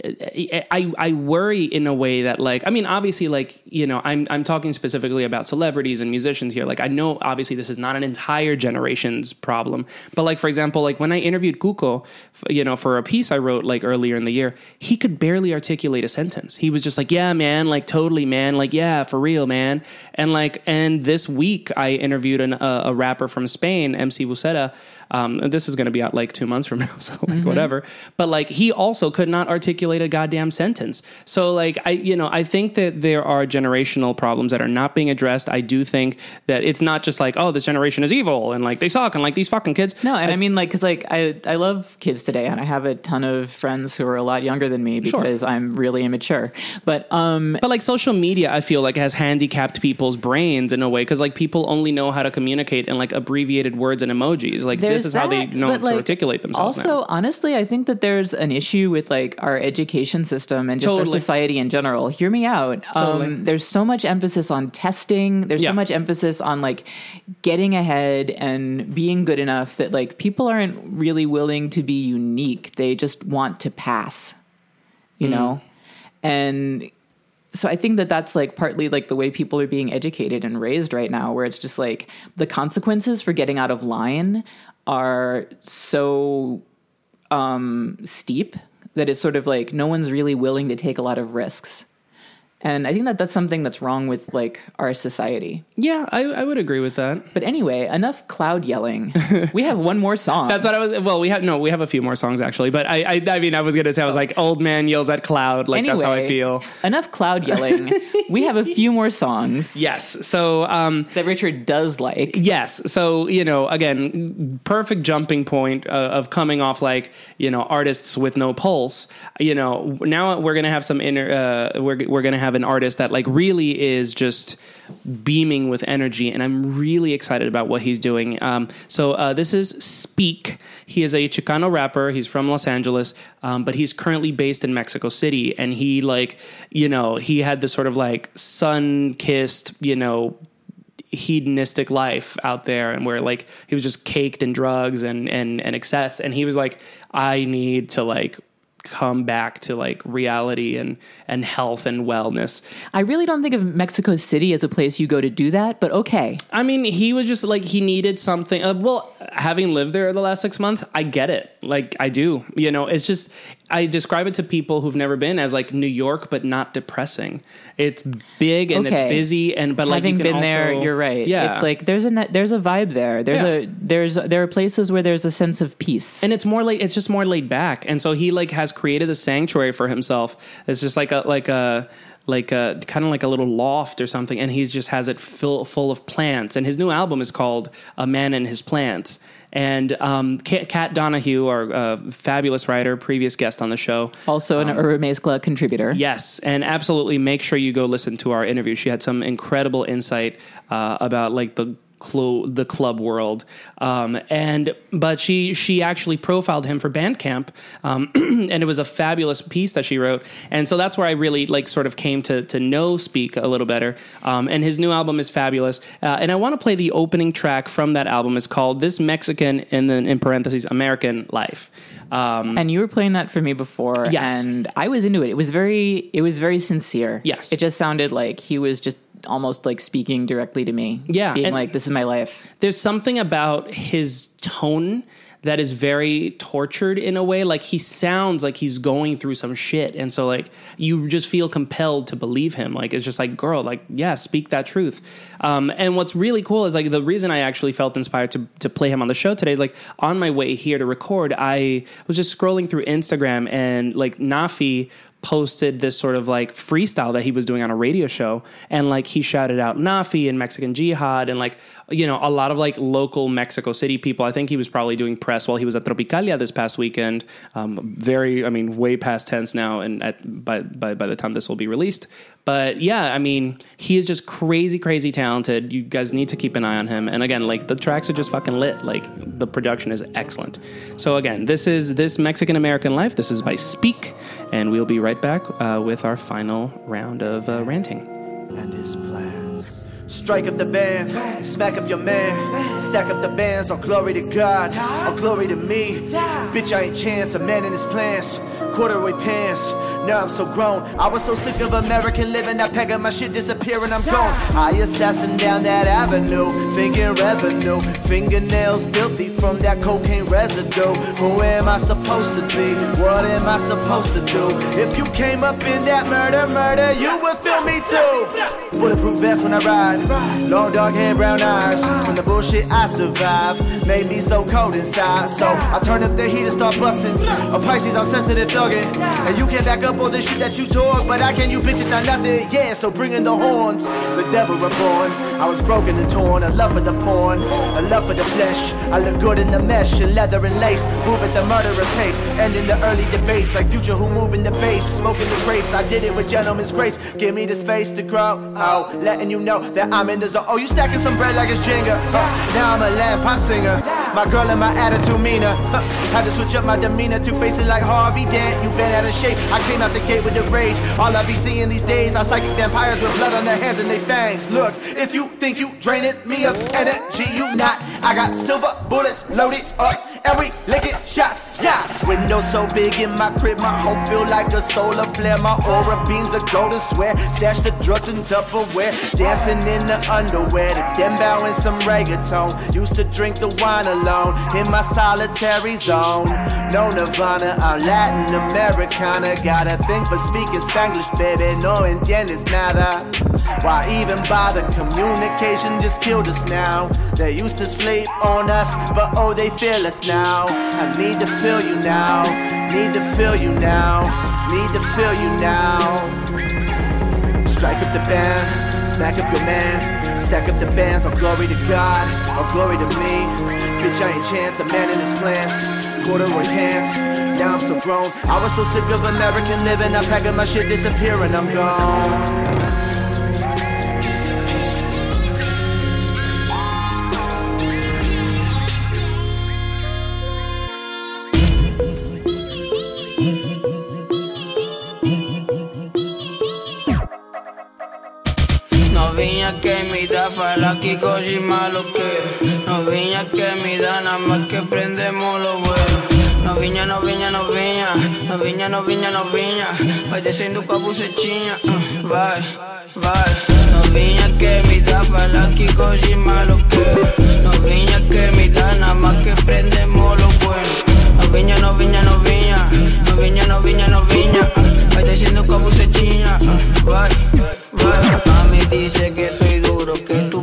I, I worry in a way that like I mean obviously like you know I'm I'm talking specifically about celebrities and musicians here. Like I know obviously this is not an entire generation's problem. But like for example like when I interviewed Cuco you know for a piece I wrote like earlier in the year he could barely articulate a sentence. He was just like yeah man like totally man like yeah for real man. And like and this week I interviewed an, a, a rapper from Spain MC Buceta um, and this is going to be out like two months from (laughs) now, so like whatever. But like he also could not articulate a goddamn sentence. So like I, you know, I think that there are generational problems that are not being addressed. I do think that it's not just like oh this generation is evil and like they suck and like these fucking kids. No, and I, mean like because like I I love kids today, and I have a ton of friends who are a lot younger than me Sure. because I'm really immature. But um, But like social media, I feel like has handicapped people's brains in a way because like people only know how to communicate in like abbreviated words and emojis. Like this is how they know to like, articulate themselves. Also, now. honestly, I think that there's an issue with like our education system and just our society in general. Hear me out. Totally. Um, there's so much emphasis on testing. There's Yeah. so much emphasis on like getting ahead and being good enough that like people aren't really willing to be unique. They just want to pass. You know, and so I think that that's like partly like the way people are being educated and raised right now, where it's just like the consequences for getting out of line are so um, steep that it's sort of like no one's really willing to take a lot of risks. And I think that that's something that's wrong with like our society. Yeah, I, I would agree with that. But anyway, enough cloud yelling. (laughs) we have one more song. That's what I was. Well, we have no, we have a few more songs actually. But I, I, I mean, I was gonna say I was like, old man yells at cloud. Like that's how I feel. Enough cloud yelling. (laughs) we have a few more songs Yes. So, um, that Richard does like. Yes. So, you know, again, perfect jumping point uh, of coming off like, you know, artists with no pulse. You know, now we're going to have some inner, uh, we're, we're going to have an artist that like really is just beaming with energy. And I'm really excited about what he's doing. Um, so, uh, this is Speak. He is a Chicano rapper. He's from Los Angeles, um, but he's currently based in Mexico City. And he, like, you know, he had this sort of like sun kissed, you know, hedonistic life out there and where like he was just caked in drugs and and and excess and he was like i need to like come back to like reality and and health and wellness I really don't think of Mexico City as a place you go to do that, but okay. i mean he was just like he needed something uh, well having lived there the last 6 months i get it like i do you know it's just i describe it to people who've never been as like new york but not depressing it's big and it's busy and but like Having been there, you're right. yeah It's like there's a there's a vibe there. There's Yeah. a there's there are places where there's a sense of peace. and it's more like it's just more laid back and so he like has created a sanctuary for himself it's just like a like a like a kind of like a little loft or something and he just has it full full of plants and his new album is called a man and his plants and um, Kat, Donahue, our uh, fabulous writer, previous guest on the show, also an Urban Maze Club contributor. Yes, and absolutely make sure you go listen to our interview. She had some incredible insight uh, about like the clo- the club world, um, and but she she actually profiled him for Bandcamp, um, (clears throat) and it was a fabulous piece that she wrote, and so that's where I really like sort of came to to know Speak a little better. Um, and his new album is fabulous, uh, and I want to play the opening track from that album. It's called "This Mexican" and then in parentheses American Life. Um, And you were playing that for me before, Yes. and I was into it. It was very, it was very sincere. Yes. it just sounded like he was just almost like speaking directly to me. Yeah, being like, "This is my life." there's something about his tone that is very tortured in a way like he sounds like he's going through some shit and so like you just feel compelled to believe him like it's just like girl like yeah speak that truth um, and what's really cool is like the reason i actually felt inspired to, to play him on the show today is like on my way here to record i was just scrolling through instagram and like NAAFI posted this sort of like freestyle that he was doing on a radio show and like he shouted out NAAFI and Mexican Jihad and like you know a lot of like local Mexico City people. I think he was probably doing press while he was at Tropicalia this past weekend. Um, very I mean way past tense now and at by, by by the time this will be released. But yeah I mean he is just crazy crazy talented. You guys need to keep an eye on him. And again like the tracks are just fucking lit. Like the production is excellent. So again this is this Mexican American Life. This is by Speak. And we'll be right back uh, with our final round of uh, ranting. And his plans. Strike up the band, smack up your man, stack up the bands, all glory to God, all glory to me. Bitch, I ain't chance, a man in his plans, corduroy pants. Now I'm so grown. I was so sick of American living, I pack up my shit, disappear, and I'm gone. I assassin down that avenue, thinking revenue. Fingernails filthy from that cocaine residue. Who am I supposed to be? What am I supposed to do? If you came up in that murder, murder, you would feel me too. Bulletproof vest when I ride. Long dark hair, brown eyes. From the bullshit I survive, made me so cold inside. So I turn up the heat and start busting. A Pisces, I'm sensitive And you can't back up all this shit that you talk, but I can, you bitches not nothing. Yeah, so bring in the horns. The devil reborn. I was broken and torn. A love for the porn, a love for the flesh. I look good in the mesh and leather and lace. Move at the murderous pace. And in the early debates, like future who move in the bass, smoking the grapes. I did it with gentleman's grace. Give me the space to grow. Oh, letting you know that I'm in the zone. Oh, you stacking some bread like it's Jenga. Huh. Now I'm a lamb pop singer. My girl and my attitude meaner. Had to switch up my demeanor to face it like Harvey Dent. You been out of shape. I came out the gate with the rage. All I be seeing these days are psychic vampires with blood on their hands and they fangs. Look, if you think you draining me of energy, you not. I got silver bullets loaded up and we licking shots. Yeah, window so big in my crib, my home feel like a solar flare. My aura beams a golden sweat. Stash the drugs in Tupperware, dancing in the underwear. The dembow and some reggaeton. Used to drink the wine alone in my solitary zone. No Nirvana, I'm Latin Americana. Got a thing for speaking Spanglish, baby. No entiendes nada. Why even bother? Communication just killed us now. They used to sleep on us, but oh, they feel us now. I need to feel you now. Need to feel you now. Need to feel you now. Strike up the band, smack up your man. Stack up the bands, all glory to God, all glory to me. Bitch, I ain't chance, a man in his plans. Corduroy pants, now I'm so grown. I was so sick of American living, I'm packing my shit, disappearing, I'm gone. Dá, fala que goji malo que Novinha que me dá, nada más que prendemos los vuelos. Novinha, novinha, novinha Novinha, novinha, novinha Vai descendo com a bucetinha uh, Vai, vai Novinha que me dá, fala que goji malo que Novinha que me dá, nada más que prendemos los buenos Novinha, novinha, novinha Novinha, novinha, novinha Vai descendo com a bucetinha uh, Vai, vai Mami dice que soy duro Que tu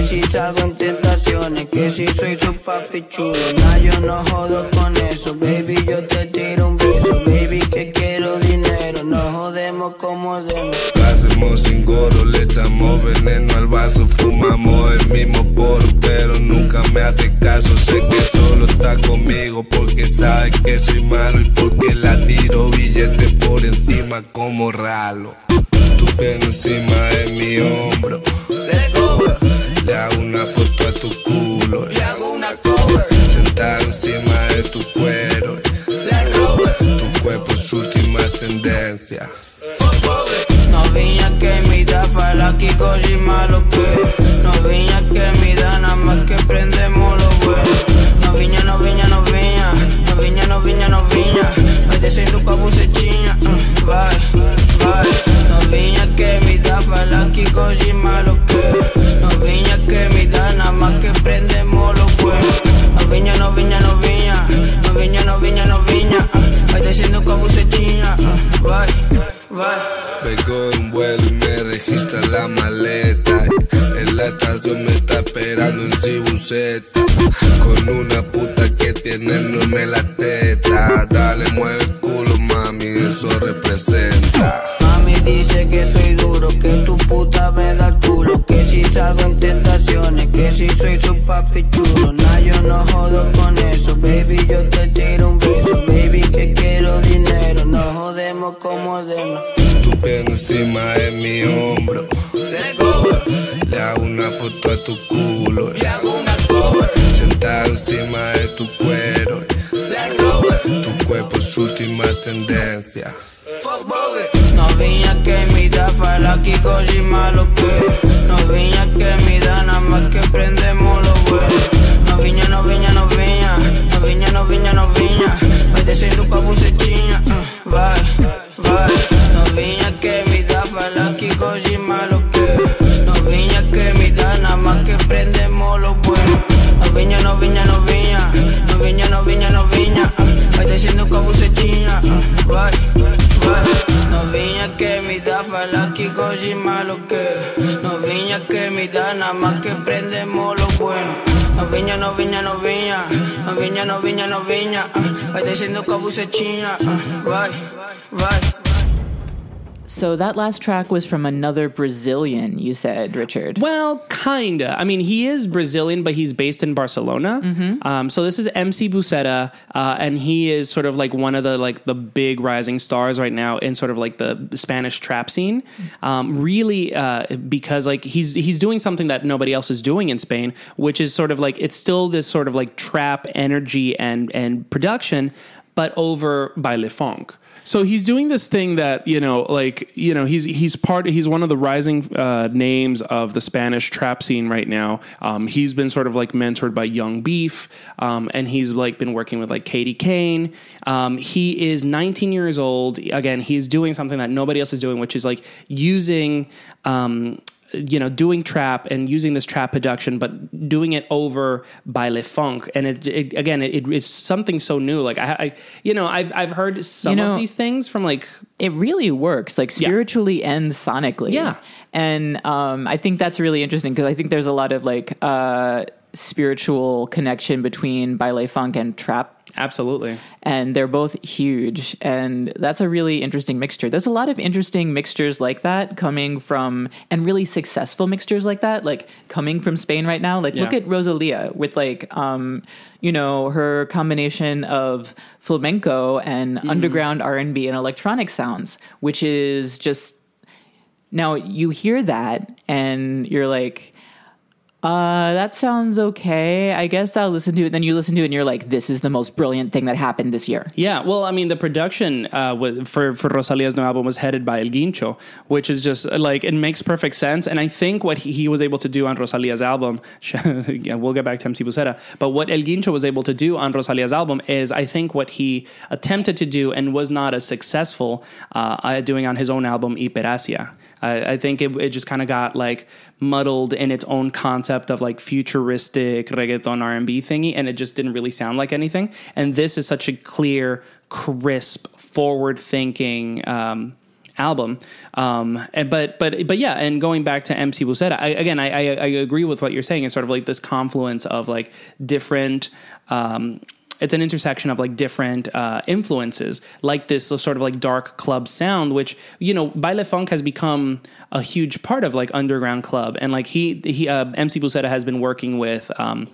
Que si salgo en tentaciones Que si soy su papi chulo Nah, yo no jodo con eso Baby, yo te tiro un beso Baby, que quiero dinero No jodemos como demos Lo hacemos sin goro, le echamos veneno al vaso, fumamos el mismo poro, pero nunca me hace caso. Sé que solo está conmigo porque sabe que soy malo y porque la tiro billete por encima como ralo. Tu pelo encima de mi hombro, le hago una foto a tu culo, Le hago una cover. Sentado encima de tu cuero. Tu cuerpo es últimas tendencias. Novinha que me dá, fala que goji malo que Novinha que me dá, nada más que prendemos los huevos. Novinha, novinha, novinha Novinha, novinha, novinha Vai descendo com a bucetinha uh, Vai, vai Novinha que me dá, fala que goji malo que Novinha que me dá, nada más que prendemos los huevos Novinha, novinha, novinha Novinha, novinha, novinha uh, Vai descendo com a bucetinha uh, Vai, vai Vengo de un vuelo y me registra la maleta. En la estación me está esperando en Cibuseta. Con una puta que tiene enorme la teta. Dale, mueve el culo, mami, eso representa. Mami dice que soy duro, que tu puta me da culo, que si salgo en tentaciones, que si soy su papi chulo. Nah, yo no jodo con eso, baby, yo te tiro un beso, baby, que quiero dinero, no jodemos como demos. Tu pelo encima de mi hombro. Le hago una foto a tu culo. Sentado encima de tu cuero. Tu cuerpo es últimas tendencias. Dá, fala que goji malo que Novinha que me dá, nada más que prendemos los huevos. Novinha, novinha, novinha Novinha, novinha, novinha Vai descendo com a bucetinha uh, fala que goji malo que Novinha que me dá, nada más que prendemos los buenos Novinha, novinha, novinha Novinha, novinha, novinha uh, Vai descendo com a bucetinha uh, Vai, vai So that last track was from another Brazilian, you said, Richard. Well, kinda. I mean, he is Brazilian, but he's based in Barcelona. Um, so this is MC Buceta, uh, and he is sort of like one of the like the big rising stars right now in sort of like the Spanish trap scene. Um, really, uh, because like he's he's doing something that nobody else is doing in Spain, which is sort of like it's still this sort of like trap energy and and production, but over baile funk. So he's doing this thing that you know, like you know, he's he's part. He's one of the rising uh, names of the Spanish trap scene right now. Um, he's been sort of like mentored by Yung Beef, um, and he's like been working with like Kaydy Cain. Um, he is 19 years old. Again, he's doing something that nobody else is doing, which is like using. You know, doing trap and using this trap production, but doing it over baile funk, and it, it again, it, it's something so new. Like I, I, you know, I've I've heard some You know- of these things from like it really works like spiritually and sonically Yeah. and um, i think that's really interesting because i think there's a lot of like uh, spiritual connection between baile funk and trap absolutely. and they're both huge and that's a really interesting mixture there's a lot of interesting mixtures like that coming from and really successful mixtures like that like coming from spain right now like look at rosalia with like um you know her combination of flamenco and Mm-hmm. underground r&b and electronic sounds which is just now you hear that and you're like uh, that sounds okay. I guess I'll listen to it. Then you listen to it and you're like, this is the most brilliant thing that happened this year. Yeah, well, I mean, the production uh, for for Rosalia's new album was headed by El Guincho, which is just like it makes perfect sense. And I think what he, he was able to do on Rosalia's album, (laughs) we'll get back to MC Buceta, but what El Guincho was able to do on Rosalia's album is, I think, what he attempted to do and was not as successful uh, doing on his own album Hiperasia. I, I think it, it just kind of got like muddled in its own concept of like futuristic reggaeton R&B thingy and it just didn't really sound like anything. And this is such a clear crisp forward thinking um, album. Um, and, but but but yeah and going back to MC Buceta I, again I, I, I agree with what you're saying. It's sort of like this confluence of like different um, it's an intersection of like different uh, influences, like this sort of like dark club sound, which you know, baile funk has become a huge part of like underground club, and like he he uh, MC Buceta has been working with. Um,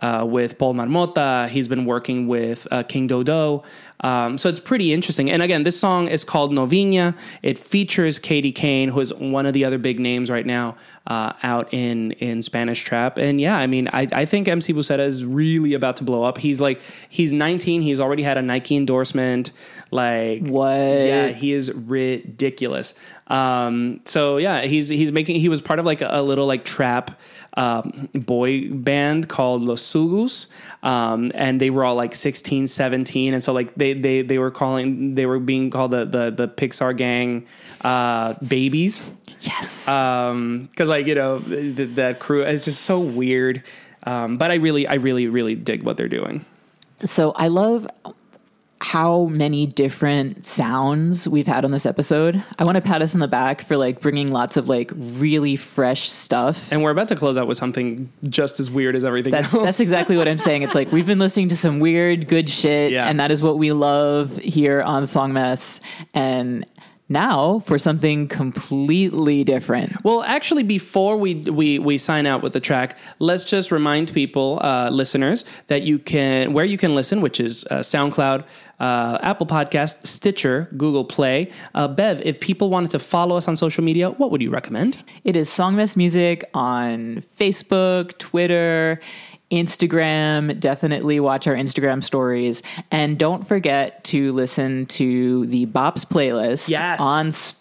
uh, with Paul Marmota, he's been working with uh, King Dodo, um, so it's pretty interesting. And again, this song is called Novinha. It features Kaydy Cain, who is one of the other big names right now uh, out in in Spanish trap. And yeah, I mean, I, I think MC Buceta is really about to blow up. He's like, he's 19. He's already had a Nike endorsement. Like What? Yeah, he is ridiculous. Um, so yeah, he's he's making. He was part of like a, a little like trap um, boy band called Los Sugus, um, and they were all like 16, 17, and so like they they they were calling they were being called the the, the Pixar gang uh, babies Yes. because like you know th- that crew is just so weird. Um, but I really, I really, really dig what they're doing. so I love how many different sounds we've had on this episode. I want to pat us on the back for like bringing lots of like really fresh stuff. And we're about to close out with something just as weird as everything That's else. that's exactly what I'm saying. It's like we've been listening to some weird good shit, Yeah. and that is what we love here on Song Mess. And now for something completely different. Well, actually, before we we we sign out with the track, let's just remind people, uh, listeners, that you can where you can listen, which is uh, SoundCloud. Uh, Apple Podcast, Stitcher, Google Play. Uh, Bev, if people wanted to follow us on social media, what would you recommend? It is Song Mess Music on Facebook, Twitter, Instagram. Definitely watch our Instagram stories. And don't forget to listen to the Bops playlist Yes. on Spotify.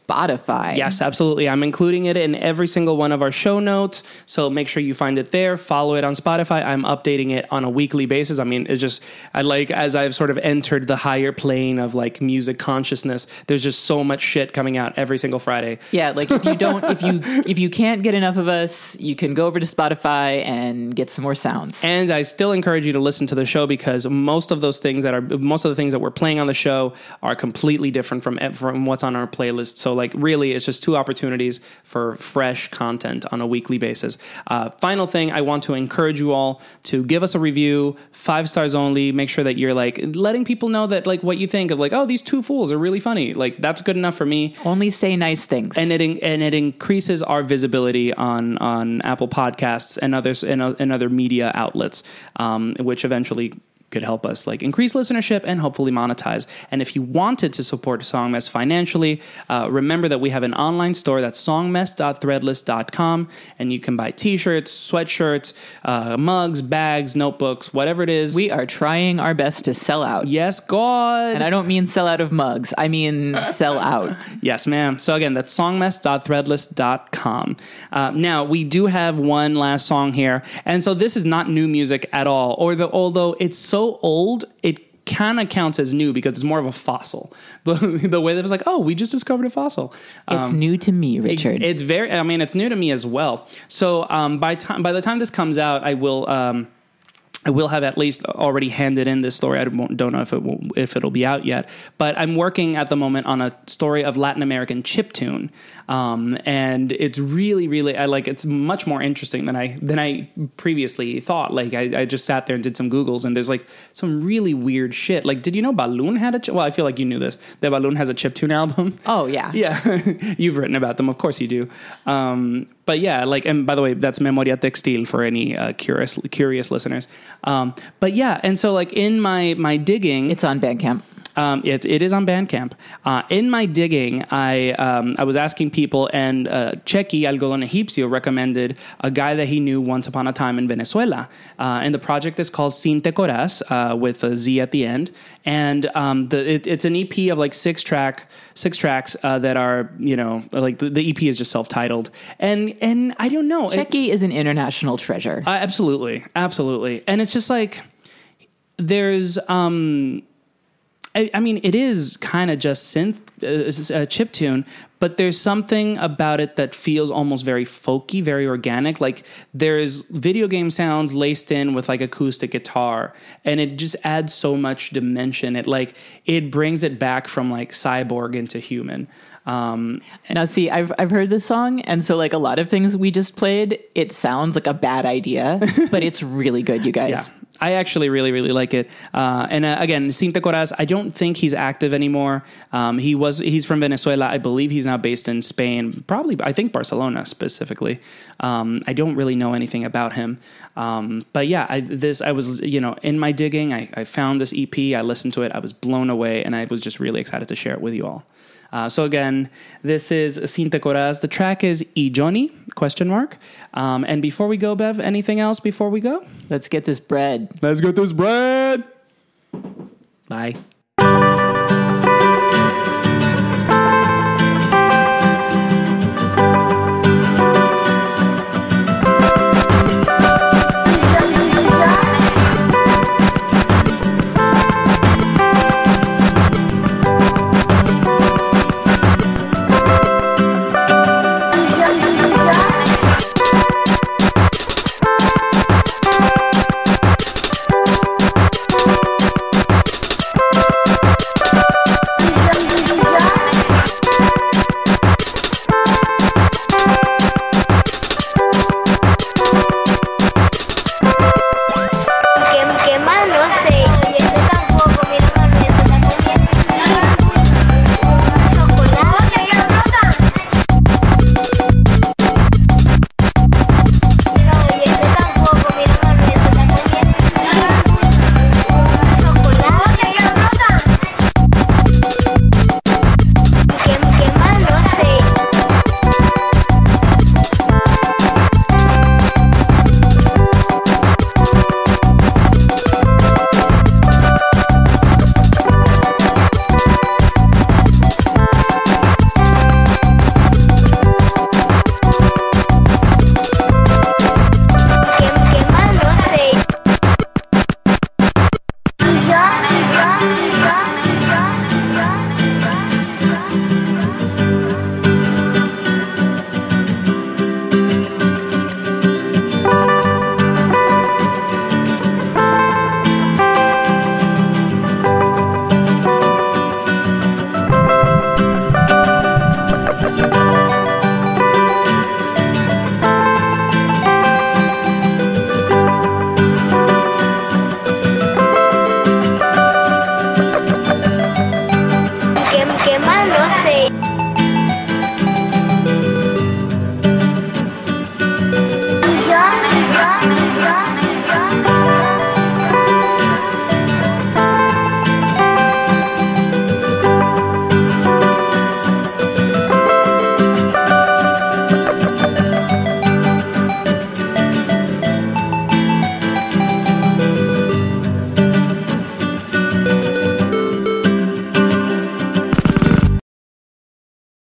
Yes, absolutely. I'm including it in every single one of our show notes. So make sure you find it there. Follow it on Spotify. I'm updating it on a weekly basis. I mean, it's just, I like, as I've sort of entered the higher plane of like music consciousness, there's just so much shit coming out every single Friday. Yeah, like if you don't if you if you can't get enough of us, you can go over to Spotify and get some more sounds. And I still encourage you to listen to the show because most of those things that are most of the things that we're playing on the show are completely different from from what's on our playlist. So like really, it's just two opportunities for fresh content on a weekly basis. Uh, final thing, I want to encourage you all to give us a review, five stars only. Make sure that you're like letting people know that like what you think of like oh these two fools are really funny. Like that's good enough for me Only say nice things. and it in- and it increases our visibility on on Apple Podcasts and others and, o- and other media outlets, um, which eventually could help us like increase listenership and hopefully monetize. And if you wanted to support Songmess financially, uh, remember that we have an online store that's songmess.threadless.com, and you can buy T-shirts, sweatshirts, uh, mugs, bags, notebooks, whatever it is. We are trying our best to sell out. yes, God. And I don't mean sell out of mugs. I mean (laughs) sell out. Yes, ma'am. So again, that's songmess.threadless.com. Uh, now we do have one last song here, and so this is not new music at all. Or the although it's so old, it kind of counts as new because it's more of a fossil. (laughs) The, the way that was like, oh, we just discovered a fossil. It's new to me, Richard. It- it's very. I mean, it's new to me as well. So um, by time by the time this comes out, I will. Um, I will have at least already handed in this story. I don't know if it will, if it'll be out yet, but I'm working at the moment on a story of Latin American chiptune, um, and it's really, really I like. It's much more interesting than I than I previously thought. Like I, I just sat there and did some googles, and there's like some really weird shit. Like, did you know Balloon had a? Ch- well, I feel like you knew this. That Balloon has a chiptune album. oh, yeah. (laughs) Yeah, (laughs) you've written about them. Of course you do. Um, but yeah, like, and by the way, that's Memoria Textil for any uh, curious curious listeners. Um, but yeah, and so like in my my digging, It's on Bandcamp. Um, it, it is on Bandcamp. Uh, in my digging, I um, I was asking people, and uh, Chequi Algodón Egipcio recommended a guy that he knew once upon a time in Venezuela. Uh, and the project is called Sin Te Coraz, uh, with a Z at the end. And um, the, it, it's an EP of like six track six tracks uh, that are you know like the, the EP is just self titled. And and I don't know. It- Checky is an international treasure. uh, absolutely, absolutely, and it's just like there's. um I, I mean, it is kind of just synth, uh, a chip tune, but there's something about it that feels almost very folky, very organic. Like there's video game sounds laced in with like acoustic guitar, and it just adds so much dimension. It like it brings it back from like cyborg into human. Um, Now, see, I've I've heard this song, and so like a lot of things we just played, it sounds like a bad idea, (laughs) but it's really good, you guys. Yeah. I actually really, really like it. Uh, and uh, again, Sin Te Coraz, I don't think he's active anymore. Um, he was he's from Venezuela. I believe he's now based in Spain, probably I think Barcelona specifically. Um, I don't really know anything about him. Um, but yeah, I, this I was you know in my digging, I, I found this EP. I listened to it. I was blown away, and I was just really excited to share it with you all. Uh, so again, this is Sin Te Coraz. The track is E Johnny question mark. Um, and before we go, Bev, anything else before we go? Let's get this bread. Let's get this bread. Bye.